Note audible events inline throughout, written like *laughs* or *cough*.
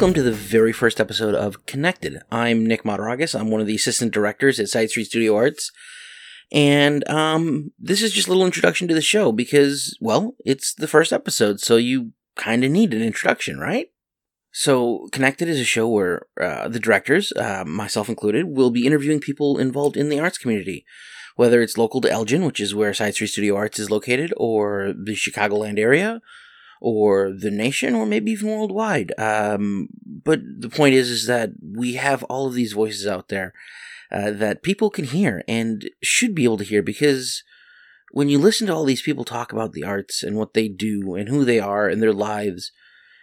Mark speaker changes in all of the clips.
Speaker 1: Welcome to the very first episode of Connected. I'm Nick Mataragas. I'm one of the assistant directors at Side Street Studio Arts. And um, this is just a little introduction to the show because, well, it's the first episode, so you kind of need an introduction, right? So, Connected is a show where uh, the directors, uh, myself included, will be interviewing people involved in the arts community, whether it's local to Elgin, which is where Side Street Studio Arts is located, or the Chicagoland area, or the nation, or maybe even worldwide. Um, but the point is, is that we have all of these voices out there uh, that people can hear and should be able to hear because when you listen to all these people talk about the arts and what they do and who they are and their lives,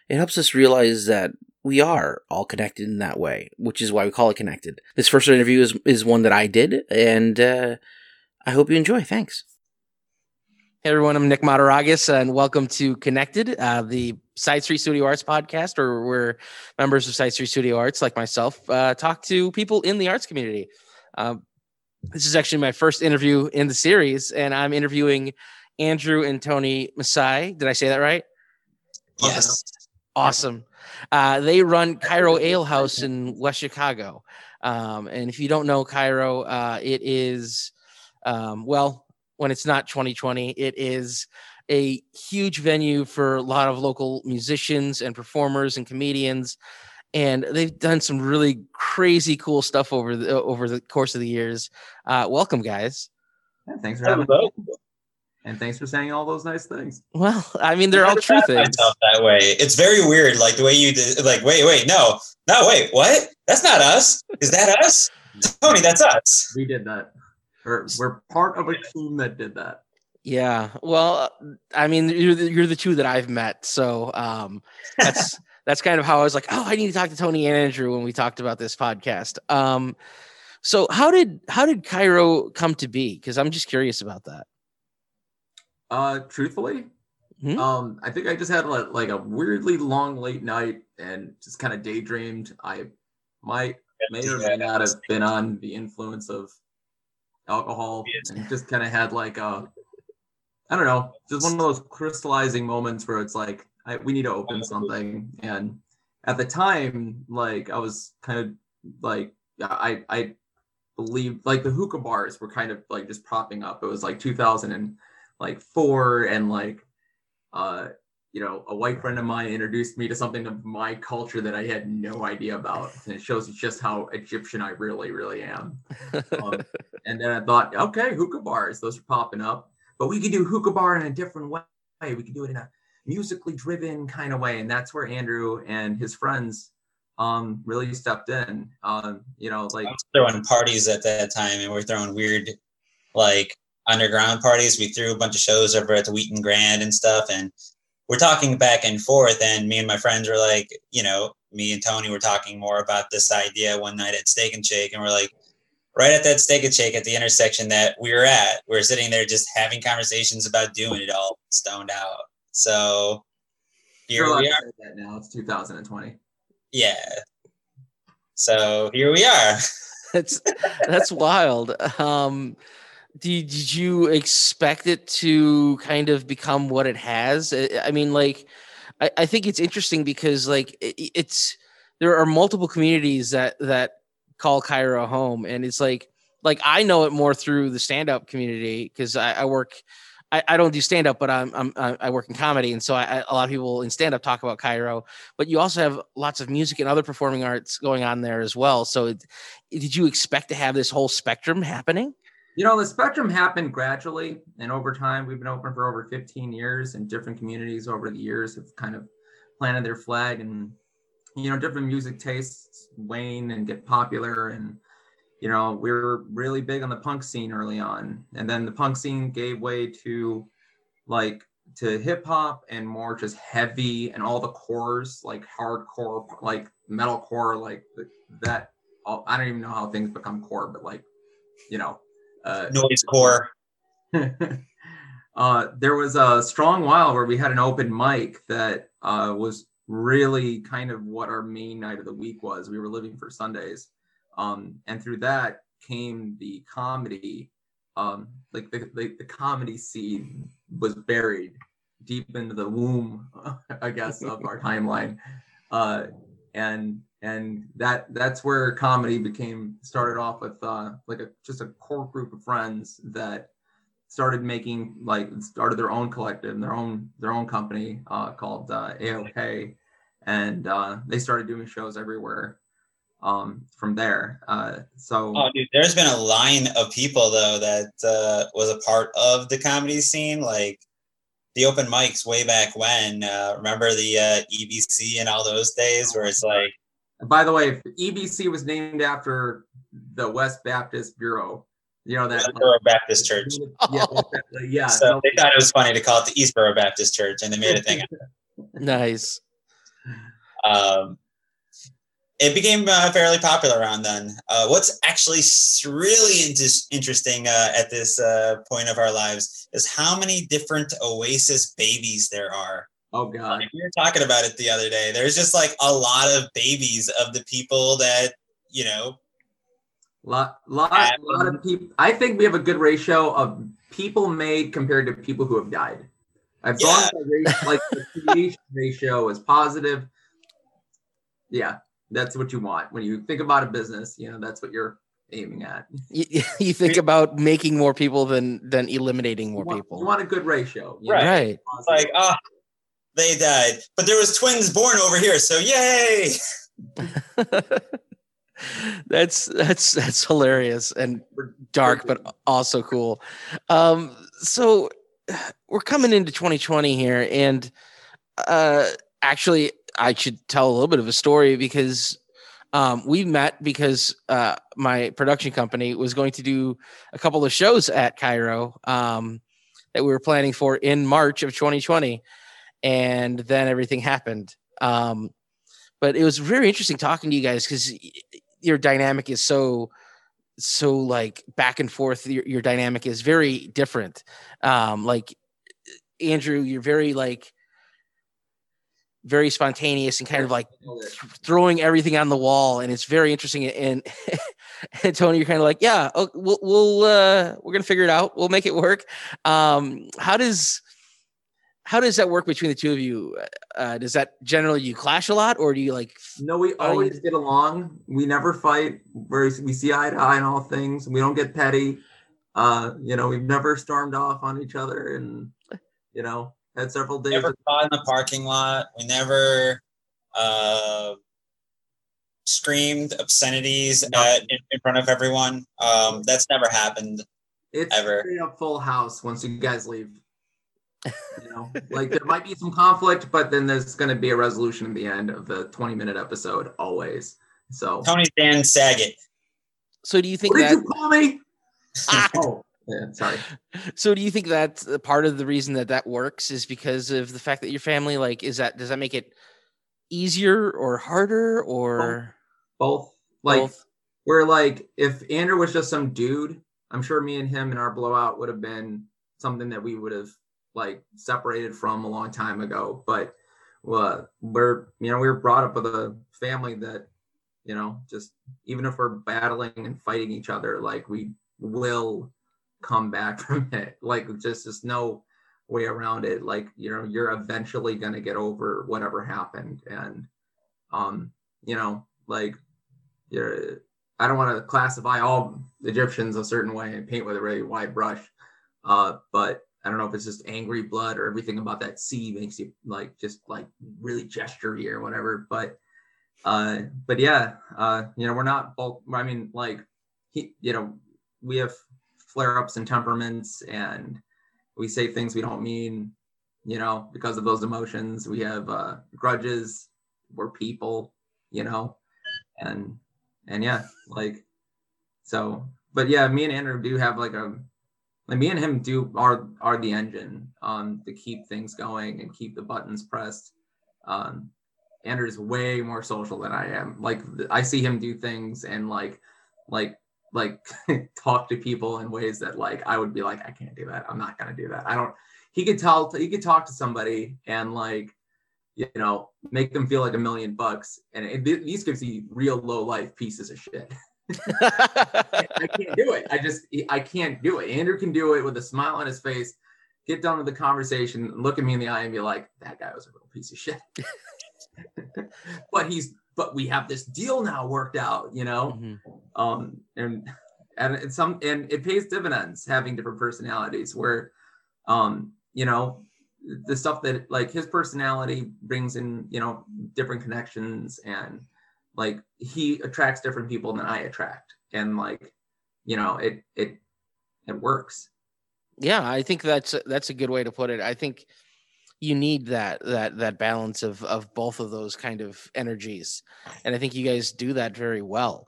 Speaker 1: it helps us realize that we are all connected in that way, which is why we call it connected. This first interview is, is one that I did, and uh, I hope you enjoy. Thanks.
Speaker 2: Hey everyone, I'm Nick Mataragas, and welcome to Connected, uh, the Side Street Studio Arts podcast, where members of Side Street Studio Arts, like myself, uh, talk to people in the arts community. Um, this is actually my first interview in the series, and I'm interviewing Andrew and Tony Masai. Did I say that right?
Speaker 3: Yes.
Speaker 2: Awesome. Uh, they run Cairo Ale House in West Chicago. Um, and if you don't know Cairo, uh, it is, um, well, when it's not 2020, it is a huge venue for a lot of local musicians and performers and comedians. And they've done some really crazy cool stuff over the over the course of the years. Uh, welcome, guys.
Speaker 4: Yeah, thanks for having me. And thanks for saying all those nice things.
Speaker 2: Well, I mean, they're all true things.
Speaker 3: That way, it's very weird. Like the way you did. Like, wait, wait, no, no, wait, what? That's not us. Is that us? *laughs* Tony, that's us.
Speaker 4: We did that. We're, we're part of a team that did that.
Speaker 2: Yeah. Well, I mean, you're the, you're the two that I've met, so um, that's *laughs* that's kind of how I was like, oh, I need to talk to Tony and Andrew when we talked about this podcast. Um, so how did how did Cairo come to be? Because I'm just curious about that.
Speaker 4: Uh, truthfully,
Speaker 2: Hmm?
Speaker 4: um, I think I just had like, like a weirdly long late night and just kind of daydreamed. I might may or may not have been on the influence of alcohol and just kind of had like a I don't know, just one of those crystallizing moments where it's like I, we need to open something. And at the time, like I was kind of like I I believe like the hookah bars were kind of like just popping up. It was like 2000 and like four and like uh you know a white friend of mine introduced me to something of my culture that I had no idea about. And it shows just how Egyptian I really really am. *laughs* Um, and then I thought, okay, hookah bars, those are popping up. But we could do hookah bar in a different way. We could do it in a musically driven kind of way. And that's where Andrew and his friends um, really stepped in. Um, you know, like
Speaker 3: throwing parties at that time, and we're throwing weird, like underground parties. We threw a bunch of shows over at the Wheaton Grand and stuff, and we're talking back and forth. And me and my friends were like, you know, me and Tony were talking more about this idea one night at Steak and Shake, and we're like, right at that Steak and Shake at the intersection that we were at, we are sitting there just having conversations about doing it all stoned out. So here
Speaker 4: You're allowed
Speaker 3: we
Speaker 4: to
Speaker 3: are.
Speaker 4: say that now. It's 2020.
Speaker 3: Yeah. So here we are. *laughs*
Speaker 2: that's that's wild. Um, did, did you expect it to kind of become what it has? I I mean, like, I, I think it's interesting because like it, it's there are multiple communities that that call Cairo home, and it's like like I know it more through the stand up community because I, I work. I, I don't do stand up, but I'm, I'm I work in comedy, and so I, a lot of people in stand up talk about Cairo. But you also have lots of music and other performing arts going on there as well. So, it, did you expect to have this whole spectrum happening?
Speaker 4: You know, the spectrum happened gradually and over time. We've been open for over 15 years, and different communities over the years have kind of planted their flag, and you know, different music tastes wane and get popular. And you know, we were really big on the punk scene early on, and then the punk scene gave way to like to hip hop and more just heavy and all the cores like hardcore, like metalcore, like that. I don't even know how things become core, but like you know uh,
Speaker 3: Noise core. *laughs*
Speaker 4: uh, there was a strong while where we had an open mic that uh, was really kind of what our main night of the week was. We were living for Sundays, um, and through that came the comedy. Um, like the, the, the comedy scene was buried deep into the womb, *laughs* I guess, of our timeline. Uh, and and that that's where comedy became started off with uh, like a just a core group of friends that started making like started their own collective, their own their own company uh, called uh, AOK, and uh, they started doing shows everywhere um, from there. Uh, so,
Speaker 3: oh, dude, there's been a line of people though that uh, was a part of the comedy scene, like the open mics way back when. Uh, remember the uh, EBC and all those days where it's like.
Speaker 4: By the way, EBC was named after the West Baptist Bureau. You know that
Speaker 3: Eastboro Baptist Church. *laughs*
Speaker 4: Yeah, yeah.
Speaker 3: So
Speaker 4: no,
Speaker 3: they thought it was funny to call it the Eastboro Baptist Church, and they made a thing.
Speaker 2: Nice.
Speaker 3: um, it became uh, fairly popular around then. Uh, what's actually really inter- interesting uh, at this uh, point of our lives is how many different Oasis babies there are.
Speaker 4: oh god.
Speaker 3: Like, we were talking about it the other day. There's just like a lot of babies of the people that you know.
Speaker 4: Lot lot, lot of people i think we have a good ratio of people made compared to people who have died. As long as the ratio, like the creation *laughs* ratio is positive. Yeah that's what you want. When you think about a business you know that's what you're aiming at.
Speaker 2: You, *laughs* you think about making more people than than eliminating more
Speaker 4: you want,
Speaker 2: people.
Speaker 4: you want a good ratio you
Speaker 3: Right.
Speaker 4: know,
Speaker 2: Right.
Speaker 3: It's like, oh, they died, but there was twins born over here, so yay! *laughs*
Speaker 2: that's that's that's hilarious and dark but also cool. Um so we're coming into 2020 here and uh actually i should tell a little bit of a story because um we met because uh my production company was going to do a couple of shows at cairo um that we were planning for in march of 2020 and then everything happened. Um but it was very interesting talking to you guys because your dynamic is so so like back and forth your, your dynamic is very different. Um like andrew you're very like very spontaneous and kind of like throwing everything on the wall and it's very interesting and *laughs* and tony you're kind of like yeah we'll, we'll uh we're gonna figure it out. We'll make it work. Um how does how does that work between the two of you uh does that generally you clash a lot or do you like
Speaker 4: no we
Speaker 2: Are you-
Speaker 4: always get along we never fight We're, we see eye to eye on all things we don't get petty uh you know we've never stormed off on each other and you know had several days
Speaker 3: Never fought in the parking lot. We never uh, screamed obscenities
Speaker 4: No.
Speaker 3: at, in, in front of everyone. Um, that's never happened.
Speaker 4: It's
Speaker 3: ever.
Speaker 4: straight up full house once you guys leave. You know, like there might be some conflict, but then there's going to be a resolution at the end of the 20 minute episode, always. So,
Speaker 3: Tony Dan Saget.
Speaker 2: so do you think
Speaker 4: what did
Speaker 2: that
Speaker 4: you call me? Ah! oh, yeah, sorry.
Speaker 2: so do you think that part of the reason that that works is because of the fact that your family like is that does that make it easier or harder or
Speaker 4: Both, like,
Speaker 2: both?
Speaker 4: we're like, if Andrew was just some dude, I'm sure me and him and our blowout would have been something that we would have like separated from a long time ago. But we're, you know, we were brought up with a family that, you know, just even if we're battling and fighting each other, like we will come back *laughs* from it. Like just, just no way around it. Like, you know, you're eventually going to get over whatever happened. And, um, you know, like you're, I don't want to classify all Egyptians a certain way and paint with a really wide brush. Uh, but I don't know if it's just angry blood or everything about that sea makes you like just like really gestury or whatever. But uh, but yeah, uh, you know, we're not both. I mean, like he, you know, we have flare ups and temperaments, and we say things we don't mean, you know, because of those emotions. We have uh, grudges. We're people, you know, and and yeah, like so. But yeah, me and Andrew do have like a like me and him do are are the engine um to keep things going and keep the buttons pressed. Um, Andrew's way more social than I am. Like I see him do things and like like like *laughs* talk to people in ways that like I would be like I can't do that. I'm not gonna do that. I don't. He could tell. He could talk to somebody and like you know make them feel like a million bucks. And it, these could be real low life pieces of shit. *laughs* *laughs* I can't do it. I just I can't do it. Andrew can do it with a smile on his face, get done with the conversation, look at me in the eye and be like, that guy was a real piece of shit. *laughs* but he's but we have this deal now worked out, you know?
Speaker 2: Mhm.
Speaker 4: um and and it's some and it pays dividends having different personalities where um you know the stuff that like his personality brings in you know different connections and like he attracts different people than i attract and like you know it it it works
Speaker 2: Yeah, I think that's that's a good way to put it. I think you need that that that balance of of both of those kind of energies, and I think you guys do that very well.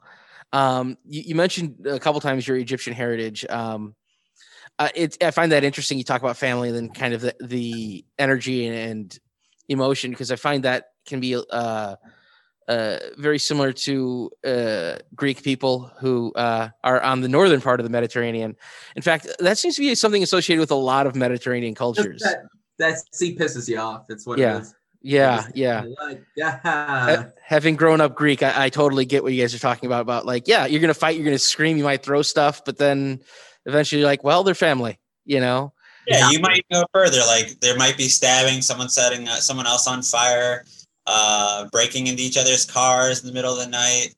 Speaker 2: Um, you, you mentioned a couple times your Egyptian heritage. Um, uh, it, I find that interesting. You talk about family and then kind of the, the energy and, and emotion because I find that can be uh, uh, very similar to uh, Greek people who uh, are on the northern part of the Mediterranean. In fact, that seems to be something associated with a lot of Mediterranean cultures.
Speaker 4: that that sea pisses you off it's what
Speaker 2: Yeah.
Speaker 4: it is
Speaker 2: Yeah, yeah.
Speaker 4: like yeah
Speaker 2: having grown up Greek, I, I totally get what you guys are talking about. About like, yeah, you're gonna fight, you're gonna scream, you might throw stuff, but then eventually, you're like, well, they're family, you know.
Speaker 3: Yeah, you might go further. Like there might be stabbing, someone setting uh, someone else on fire, uh, breaking into each other's cars in the middle of the night.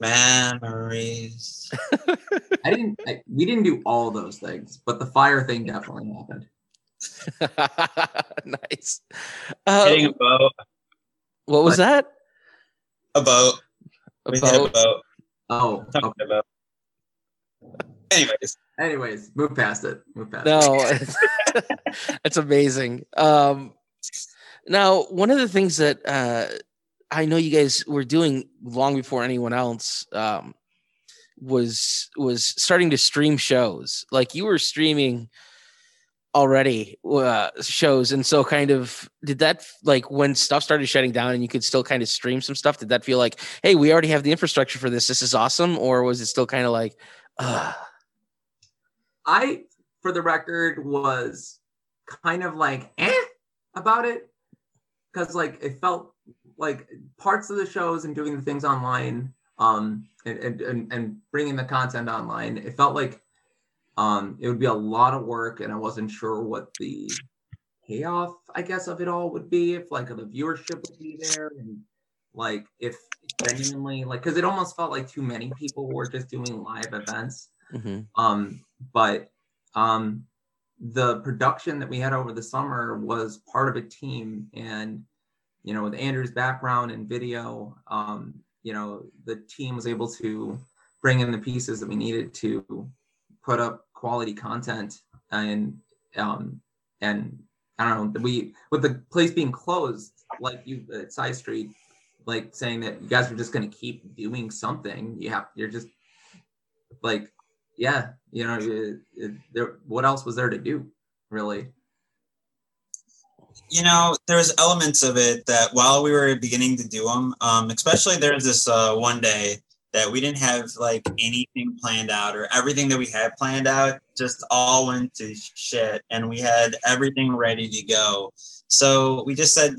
Speaker 3: Memories. *laughs*
Speaker 4: i didn't I, we didn't do all those things but the fire thing definitely happened *laughs*
Speaker 2: nice. Uh,
Speaker 3: Hitting a boat.
Speaker 2: what was that?
Speaker 3: A boat. We hit a
Speaker 2: About
Speaker 3: boat.
Speaker 4: oh
Speaker 3: Talking
Speaker 4: okay.
Speaker 3: about. Anyways,
Speaker 4: anyways move past it move past it
Speaker 2: no, it's, *laughs* it's amazing. Um, now, one of the things that uh, I know you guys were doing long before anyone else um, was was starting to stream shows. Like you were streaming already uh, shows, and so kind of did that like when stuff started shutting down and you could still kind of stream some stuff. Did that feel like, hey, we already have the infrastructure for this. This is awesome, or was it still kind of like, uh,
Speaker 4: I, for the record, was kind of like eh about it because like it felt like parts of the shows and doing the things online um and, and and bringing the content online it felt like um it would be a lot of work and i wasn't sure what the payoff i guess of it all would be if like the viewership would be there and like if genuinely like because it almost felt like too many people were just doing live events
Speaker 2: mhm.
Speaker 4: um but um the production that we had over the summer was part of a team and you know with andrew's background in video um you know the team was able to bring in the pieces that we needed to put up quality content and um and i don't know we with the place being closed like you at side street like saying that you guys are just going to keep doing something you have you're just like yeah, you know, it, it, there. What else was there to do, really?
Speaker 3: you know, there's elements of it that while we were beginning to do them, um, especially there's this uh, one day that we didn't have like anything planned out or everything that we had planned out just all went to shit and we had everything ready to go. So we just said,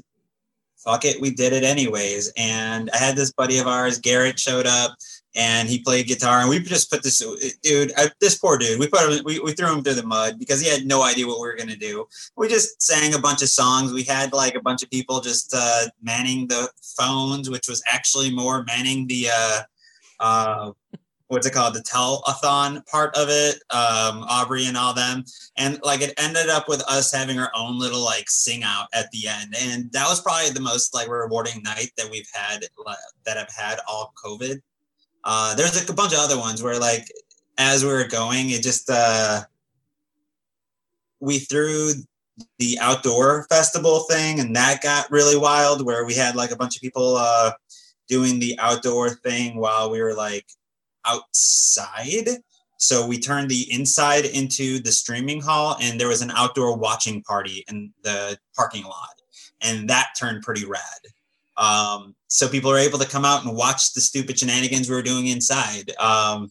Speaker 3: fuck it, we did it anyways. And I had this buddy of ours, Garrett, showed up and he played guitar and we just put this dude I, this poor dude we put him we, we threw him through the mud because he had no idea what we were going to do. We just sang a bunch of songs. We had like a bunch of people just uh, manning the phones which was actually more manning the uh, uh, what's it called? The telethon part of it um, aubrey and all them. And like it ended up with us having our own little like sing out at the end. And that was probably the most like rewarding night that we've had that i've had all covid uh, there's a bunch of other ones where like as we were going, it just uh, we threw the outdoor festival thing, and that got really wild. Where we had like a bunch of people uh, doing the outdoor thing while we were like outside. So we turned the inside into the streaming hall, and there was an outdoor watching party in the parking lot, and that turned pretty rad. Um, so people are able to come out and watch the stupid shenanigans we were doing inside. Um,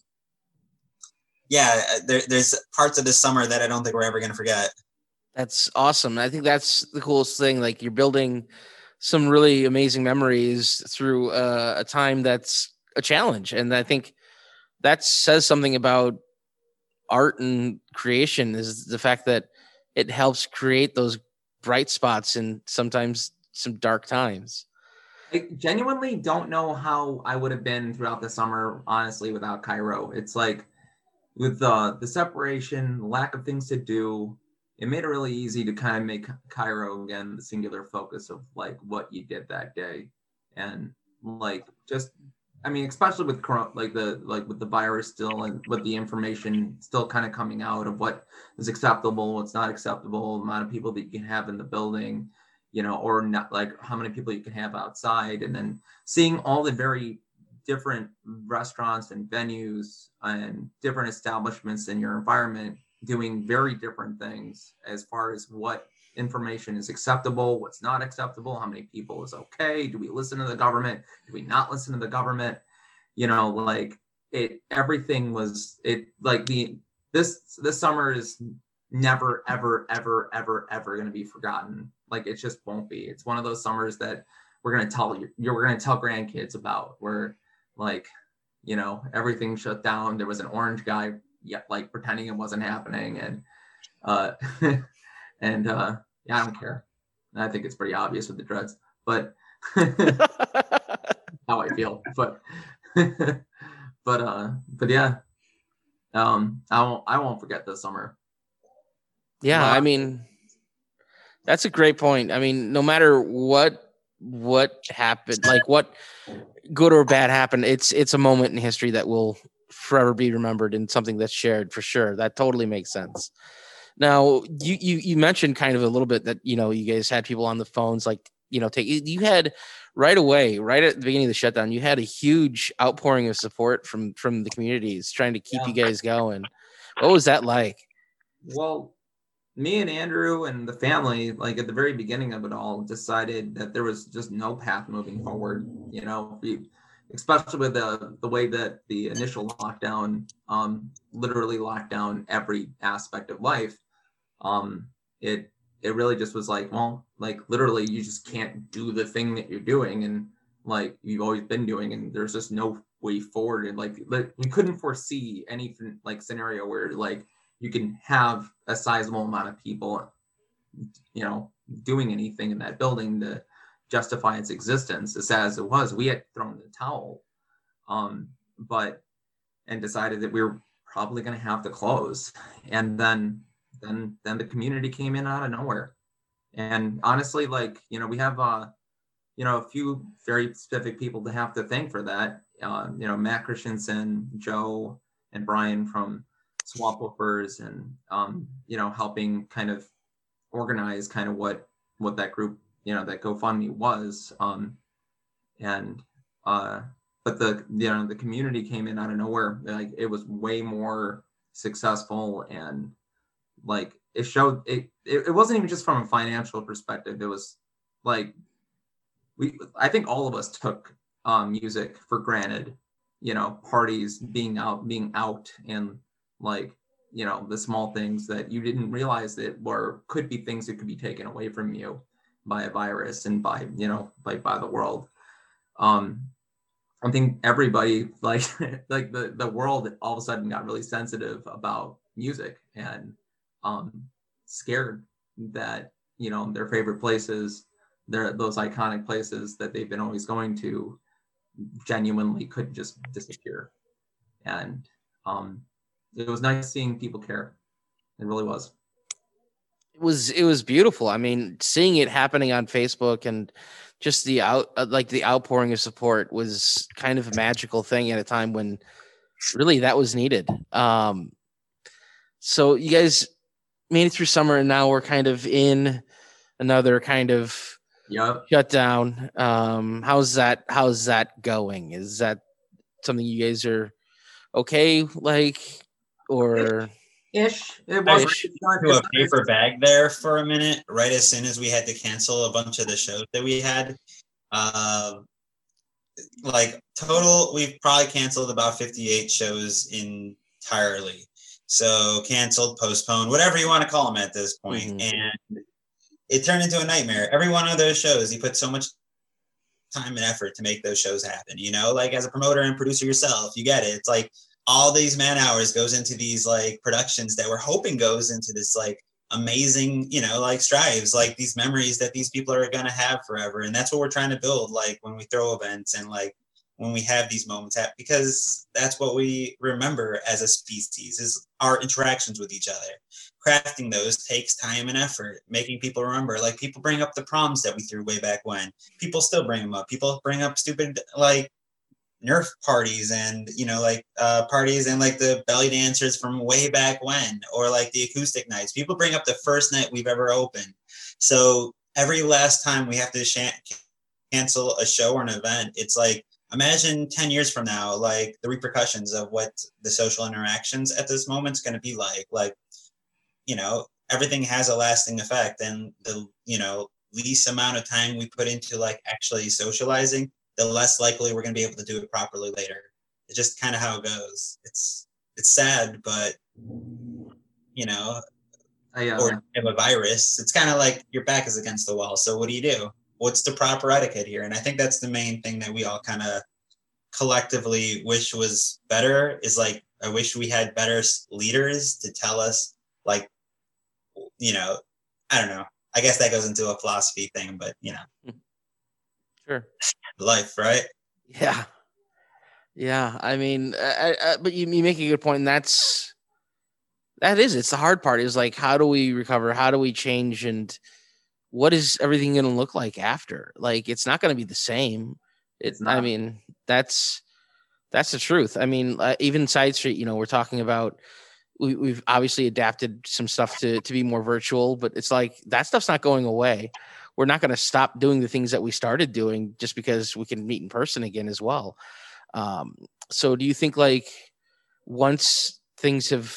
Speaker 3: yeah, there, there's parts of this summer that I don't think we're ever going to forget.
Speaker 2: That's awesome. I think that's the coolest thing. Like you're building some really amazing memories through uh, a time that's a challenge, and I think that says something about art and creation. Is the fact that it helps create those bright spots in sometimes some dark times.
Speaker 4: I genuinely don't know how I would have been throughout the summer, honestly, without Cairo. It's like with the the separation, lack of things to do, it made it really easy to kind of make Cairo again the singular focus of like what you did that day, and like just I mean, especially with like the like with the virus still and with the information still kind of coming out of what is acceptable, what's not acceptable, amount of people that you can have in the building, you know, or not like how many people you can have outside, and then seeing all the very different restaurants and venues and different establishments in your environment doing very different things as far as what information is acceptable, what's not acceptable, how many people is okay, do we listen to the government, do we not listen to the government? You know, like it everything was it like the this this summer is never ever ever ever ever going to be forgotten. Like it just won't be. It's one of those summers that we're going to tell you, we're going to tell grandkids about where like you know everything shut down. There was an orange guy yet like pretending it wasn't happening and uh *laughs* and uh yeah i don't care. I think it's pretty obvious with the dreads but *laughs* how i feel but *laughs* but uh but yeah. Um i won't i won't forget this summer.
Speaker 2: Yeah i mean that's a great point. I mean no matter what what happened like what good or bad happened it's it's a moment in history that will forever be remembered and something that's shared for sure. That totally makes sense. Now you you you mentioned kind of a little bit that you know you guys had people on the phones like you know take you had right away right at the beginning of the shutdown you had a huge outpouring of support from from the communities trying to keep yeah. you guys going. What was that like?
Speaker 4: Well me and Andrew and the family, like at the very beginning of it all, decided that there was just no path moving forward. You know, we, especially with the the way that the initial lockdown um, literally locked down every aspect of life. Um, it it really just was like, well, like literally, you just can't do the thing that you're doing, and like you've always been doing, and there's just no way forward. And like, like we couldn't foresee any like scenario where like you can have a sizable amount of people, you know, doing anything in that building to justify its existence. As sad as it was, we had thrown the towel, um, but and decided that we were probably going to have to close. And then, then, then the community came in out of nowhere. And honestly, like you know, we have uh, you know, a few very specific people to have to thank for that. Uh, you know, Matt Christensen, Joe, and Brian from swamp woofers and um, you know helping kind of organize kind of what what that group you know that GoFundMe was um, and uh, but the you know the community came in out of nowhere. Like it was way more successful and like it showed it, it it wasn't even just from a financial perspective. It was like we i think all of us took um, music for granted you know parties being out being out and like you know the small things that you didn't realize that were could be things that could be taken away from you by a virus and by you know by by the world. Um i think everybody *laughs* like like the the world all of a sudden got really sensitive about music and um scared that you know their favorite places their those iconic places that they've been always going to genuinely could just disappear. And um it was nice seeing people care. It really was.
Speaker 2: It was it was beautiful. I mean, seeing it happening on Facebook and just the out uh, like the outpouring of support was kind of a magical thing at a time when really that was needed. Um, so you guys made it through summer, and now we're kind of in another kind of
Speaker 4: yep.
Speaker 2: shutdown. Um, how's that? How's that going? Is that something you guys are okay? Like or
Speaker 4: ish. It was
Speaker 3: to a paper bag there for a minute, right as soon as we had to cancel a bunch of the shows that we had. Uh, like total, we've probably canceled about 58 shows entirely. So canceled, postponed, whatever you want to call them at this point. Mm-hmm. And it turned into a nightmare. Every one of those shows, you put so much time and effort to make those shows happen. You know, like as a promoter and producer yourself, you get it. It's like all these man hours goes into these like productions that we're hoping goes into this like amazing, you know, like strives, like these memories that these people are going to have forever. And that's what we're trying to build, like when we throw events and like when we have these moments, at, because that's what we remember as a species is our interactions with each other. Crafting those takes time and effort, making people remember. Like people bring up the proms that we threw way back when. People still bring them up. People bring up stupid like Nerf parties and you know like uh, parties and like the belly dancers from way back when, or like the acoustic nights. People bring up the first night we've ever opened. So every last time we have to sh- cancel a show or an event, it's like imagine 10 years from now like the repercussions of what the social interactions at this moment is going to be like like you know everything has a lasting effect and the you know least amount of time we put into like actually socializing the less likely we're going to be able to do it properly later. It's just kind of how it goes. It's it's sad but you know
Speaker 4: I, uh,
Speaker 3: or have a virus it's kind of like your back is against the wall so what do you do? What's the proper etiquette here? And i think that's the main thing that we all kind of collectively wish was better is like i wish we had better leaders to tell us like you know i don't know. I guess that goes into a philosophy thing but you know
Speaker 2: Sure.
Speaker 3: life right
Speaker 2: Yeah. Yeah. I mean, I, I, but you, you make a good point, and that's that is it's the hard part is like how do we recover? How do we change? And what is everything going to look like after? Like it's not going to be the same. It's. I mean, that's that's the truth. I mean, uh, even Side Street, you know, we're talking about. We, we've obviously adapted some stuff to to be more virtual, but it's like that stuff's not going away. We're not going to stop doing the things that we started doing just because we can meet in person again as well. Um, so, do you think like once things have,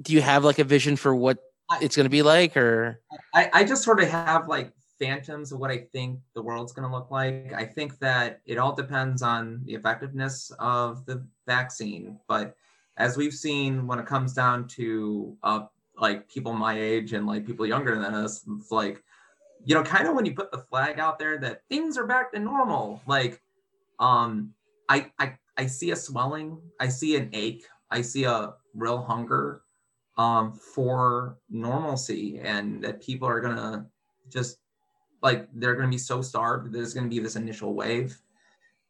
Speaker 2: do you have like a vision for what it's going to be like, or
Speaker 4: I, I just sort of have like phantoms of what I think the world's going to look like. I think that it all depends on the effectiveness of the vaccine. But as we've seen, when it comes down to uh, like people my age and like people younger than us, it's like, you know, kind of when you put the flag out there that things are back to normal, like, um, I, I, I see a swelling, I see an ache, I see a real hunger um, for normalcy and that people are gonna just like they're gonna be so starved there's gonna be this initial wave.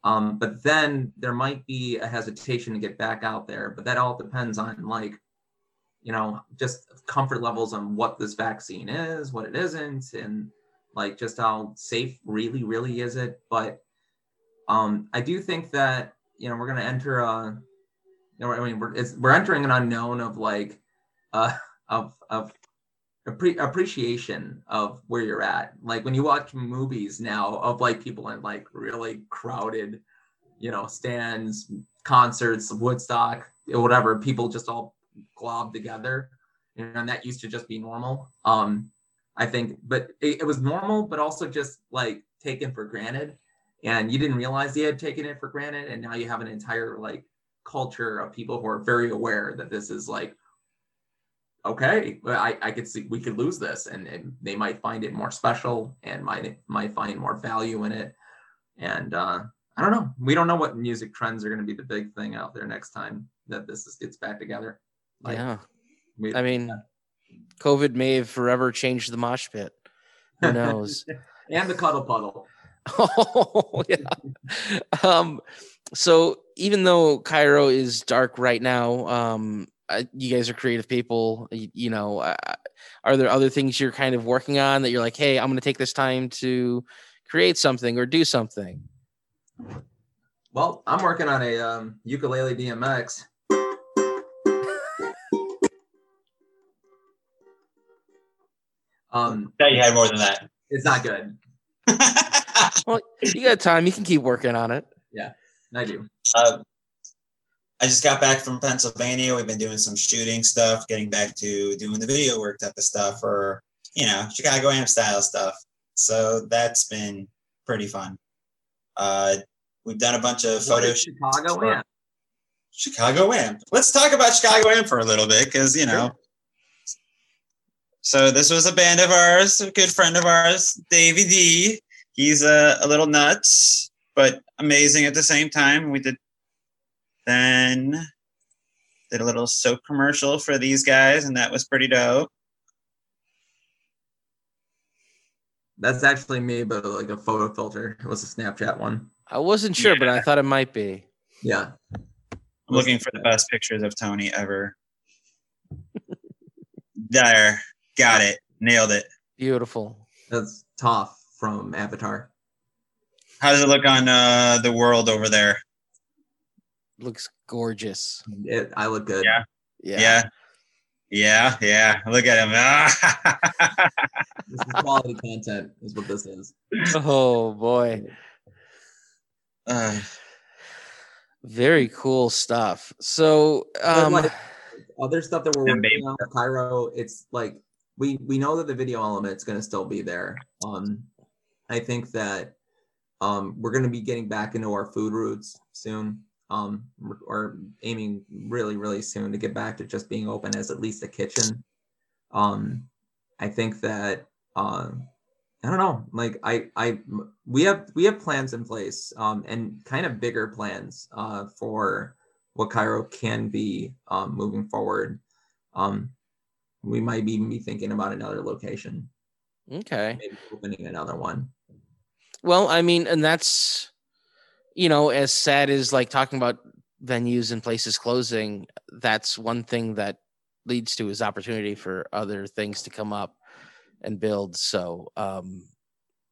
Speaker 4: Um, but then there might be a hesitation to get back out there, but that all depends on like, you know, just comfort levels on what this vaccine is, what it isn't, and like just how safe really, really is it. But um, I do think that you know we're gonna enter a, you know, I mean we're we're entering an unknown of like uh, *laughs* of of appre- appreciation of where you're at. Like when you watch movies now of like people in like really crowded, you know, stands, concerts, Woodstock, whatever, people just all glob together, and that used to just be normal. Um, I think, but it, it was normal, but also just like taken for granted, and you didn't realize you had taken it for granted, and now you have an entire like culture of people who are very aware that this is like okay i i could see we could lose this and, and they might find it more special and might might find more value in it. And uh i don't know. We don't know what music trends are going to be the big thing out there next time that this is, gets back together. Like,
Speaker 2: yeah?
Speaker 4: we-
Speaker 2: I mean, COVID may have forever changed the mosh pit. Who *laughs* knows? *laughs*
Speaker 4: and the cuddle puddle *laughs*
Speaker 2: oh yeah. Um, so even though Cairo is dark right now, um, I, you guys are creative people. You, you know, uh, are there other things you're kind of working on that you're like, hey, I'm going to take this time to create something or do something?
Speaker 4: well i'm working on a um, ukulele dmx um
Speaker 3: thought you had more than that
Speaker 4: it's not good *laughs*
Speaker 2: Well, you got time. You can keep working on it.
Speaker 4: Yeah, I do
Speaker 3: uh, I just got back from Pennsylvania. We've been doing some shooting stuff, getting back to doing the video work type of stuff, or you know, Chicago Amp style stuff. So that's been pretty fun. Uh, we've done a bunch of
Speaker 4: What
Speaker 3: photo
Speaker 4: chicago
Speaker 3: for-
Speaker 4: amp
Speaker 3: Chicago Amp. Let's talk about Chicago Amp for a little bit, because you know. So this was a band of ours, a good friend of ours, Davey D. He's a, a little nuts, but amazing at the same time. We did then did a little soap commercial for these guys, and that was pretty dope.
Speaker 4: That's actually me, but like a photo filter. It was a Snapchat one.
Speaker 2: I wasn't sure, but I thought it might be.
Speaker 4: Yeah.
Speaker 3: I'm looking for the best pictures of Tony ever. *laughs* there, got it, nailed it.
Speaker 2: Beautiful.
Speaker 4: That's Toph from Avatar.
Speaker 3: How does it look on uh, the world over there?
Speaker 2: Looks gorgeous.
Speaker 4: It, I look good.
Speaker 3: Yeah.
Speaker 2: Yeah.
Speaker 3: Yeah. Yeah, yeah. Look at him. *laughs*
Speaker 4: This is quality content, is what this is.
Speaker 2: Oh boy.
Speaker 3: Uh,
Speaker 2: Very cool stuff. So um
Speaker 4: like, other stuff that we're
Speaker 3: Yeah,
Speaker 4: working
Speaker 3: babe.
Speaker 4: on with Cairo, it's like we we know that the video element is going to still be there. Um, I think that um we're going to be getting back into our food roots soon. Um, or aiming really really soon to get back to just being open as at least a kitchen. Um, I think that um. I don't know. Like I, I, we have we have plans in place, um, and kind of bigger plans, uh, for what Cairo can be um, moving forward. Um, we might even be thinking about another location,
Speaker 2: okay.
Speaker 4: maybe opening another one.
Speaker 2: Well, I mean, and that's you know, as sad as like talking about venues and places closing, that's one thing that leads to is opportunity for other things to come up and build. So um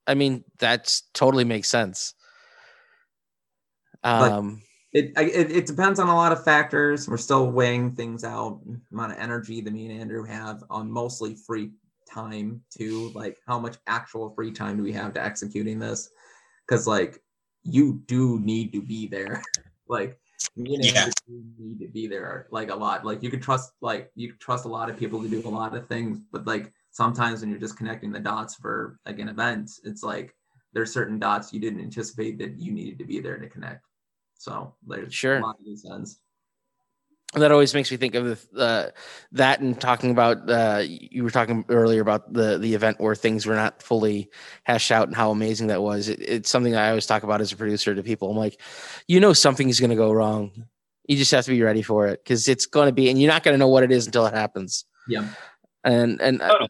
Speaker 2: I mean, that's totally makes sense. Um
Speaker 4: It, it it depends on a lot of factors. We're still weighing things out. Amount of energy that me and Andrew have on mostly free time too. Like how much actual free time do we have to executing this? Because like you do need to be there. *laughs* like me and. Andrew need to be there like a lot. Like you can trust like you trust a lot of people to do a lot of things, but like sometimes when you're just connecting the dots for like an event, it's like there's certain dots you didn't anticipate that you needed to be there to connect. So there's
Speaker 2: Sure.
Speaker 4: a lot of loose ends.
Speaker 2: that always makes me think of the, uh, that and talking about uh, you were talking earlier about the the event where things were not fully hashed out and how amazing that was. It, it's something I always talk about as a producer to people. I'm like, you know, something is going to go wrong. You just have to be ready for it because it's going to be, and you're not going to know what it is until it happens.
Speaker 4: Yeah.
Speaker 2: And and I-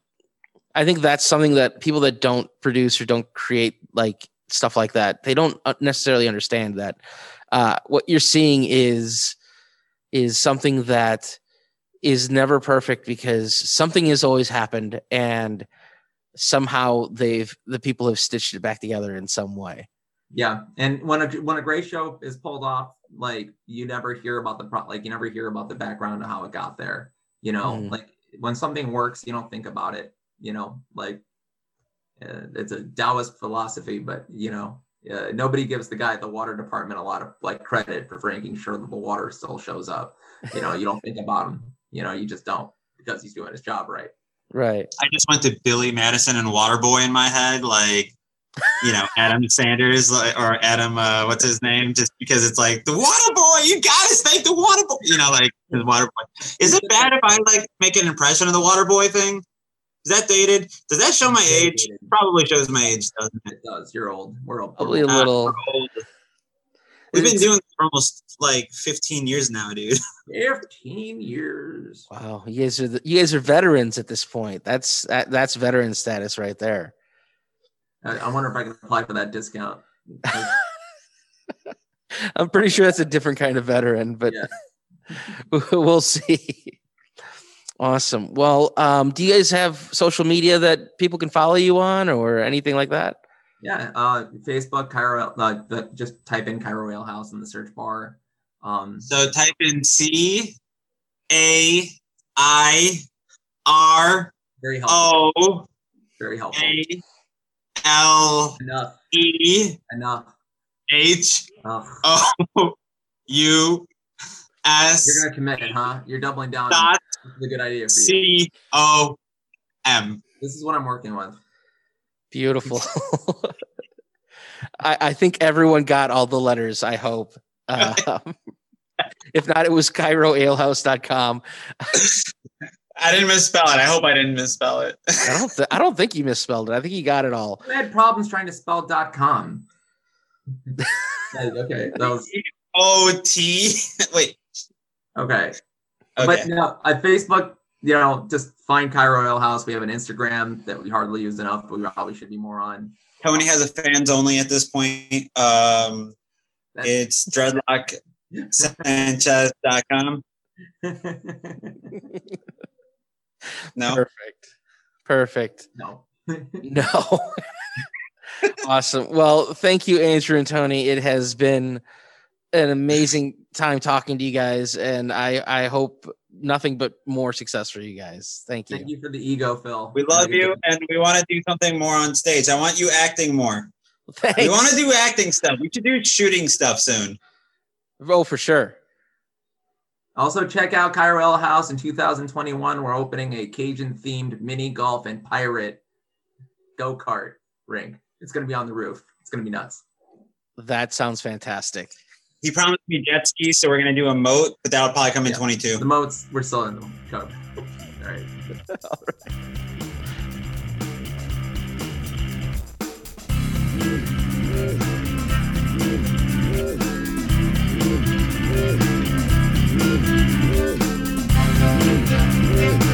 Speaker 2: I think that's something that people that don't produce or don't create like stuff like that, they don't uh, necessarily understand that uh, what you're seeing is is something that is never perfect because something has always happened and somehow they've the people have stitched it back together in some way.
Speaker 4: Yeah. And when a when a great show is pulled off, like you never hear about the pro like you never hear about the background of how it got there. You know,
Speaker 2: Mhm.
Speaker 4: like when something works, you don't think about it. You know, like uh, it's a Taoist philosophy, but you know, uh, nobody gives the guy at the water department a lot of like credit for making sure that the water still shows up. You know, you don't think about him. You know, you just don't because he's doing his job right.
Speaker 2: Right.
Speaker 3: I just went to Billy Madison and Waterboy in my head, like you know Adam Sanders like, or Adam, uh, what's his name? Just because it's like the Waterboy, you gotta thank the Waterboy. You know, like the Waterboy. Is it bad if I like make an impression of the Waterboy thing? Is that dated? Does that show my age? Probably shows my age, doesn't it?
Speaker 4: It does. You're old. We're old.
Speaker 2: Probably a
Speaker 3: Ah,
Speaker 2: little.
Speaker 3: we're old. We've been doing this for almost like 15 years now, dude. *laughs*
Speaker 4: 15 years.
Speaker 2: Wow, you guys are the, you guys are veterans at this point. That's that, that's veteran status right there.
Speaker 4: I, I wonder if I can apply for that discount. *laughs*
Speaker 2: I'm pretty sure that's a different kind of veteran, but
Speaker 4: Yeah. *laughs*
Speaker 2: we'll see. Awesome. Well, um, do you guys have social media that people can follow you on or anything like that?
Speaker 4: Yeah, uh, Facebook, Cairo, uh, the, just type in Cairo Ale House in the search bar. Um,
Speaker 3: So type in C A I R
Speaker 4: very helpful.
Speaker 3: O
Speaker 4: very helpful.
Speaker 3: A L
Speaker 4: Enough.
Speaker 3: E
Speaker 4: Enough.
Speaker 3: H
Speaker 4: Enough.
Speaker 3: O U S
Speaker 4: You're gonna commit it, huh? You're doubling down.
Speaker 3: dot
Speaker 4: This is a good idea for you.
Speaker 3: C O M.
Speaker 4: This is what I'm working with.
Speaker 2: Beautiful. *laughs* I, I think everyone got all the letters, I hope. Um, *laughs* if not, it was CairoAlehouse.com. *laughs*
Speaker 3: I didn't misspell it. I hope I didn't misspell it.
Speaker 2: I don't th- I don't think you misspelled it. I think you got it all.
Speaker 4: I had problems trying to spell .com. Okay, that was
Speaker 3: O T. Wait.
Speaker 4: okay.
Speaker 3: Okay.
Speaker 4: But no, I Facebook you know, just find Cairo Ale House. We have an Instagram that we hardly use enough, but we probably should be more on.
Speaker 3: Tony has a fans only at this point. Um,
Speaker 4: That's-
Speaker 3: it's dreadlocksanchez.com. *laughs* No,
Speaker 2: Perfect. Perfect.
Speaker 4: no. *laughs*
Speaker 2: No. awesome. Well, thank you, Andrew and Tony. It has been an amazing time talking to you guys, and I I hope nothing but more success for you guys. Thank you.
Speaker 4: Thank you for the ego, Phil.
Speaker 3: we love you and we want to do something more on stage. I want you acting more. *laughs*
Speaker 2: Thanks.
Speaker 3: We want to do acting stuff. We should do shooting stuff soon.
Speaker 2: Oh, for sure.
Speaker 4: Also, check out Cairo Ale House in 2021. We're opening a Cajun themed mini golf and pirate go kart rink. It's going to be on the roof. It's going to be nuts.
Speaker 2: That sounds fantastic.
Speaker 3: He promised me jet ski, so we're gonna do a moat, but that'll probably come in
Speaker 4: yeah.
Speaker 3: 22.
Speaker 4: The moats, we're still in them. Come. All right.
Speaker 2: All right. *laughs*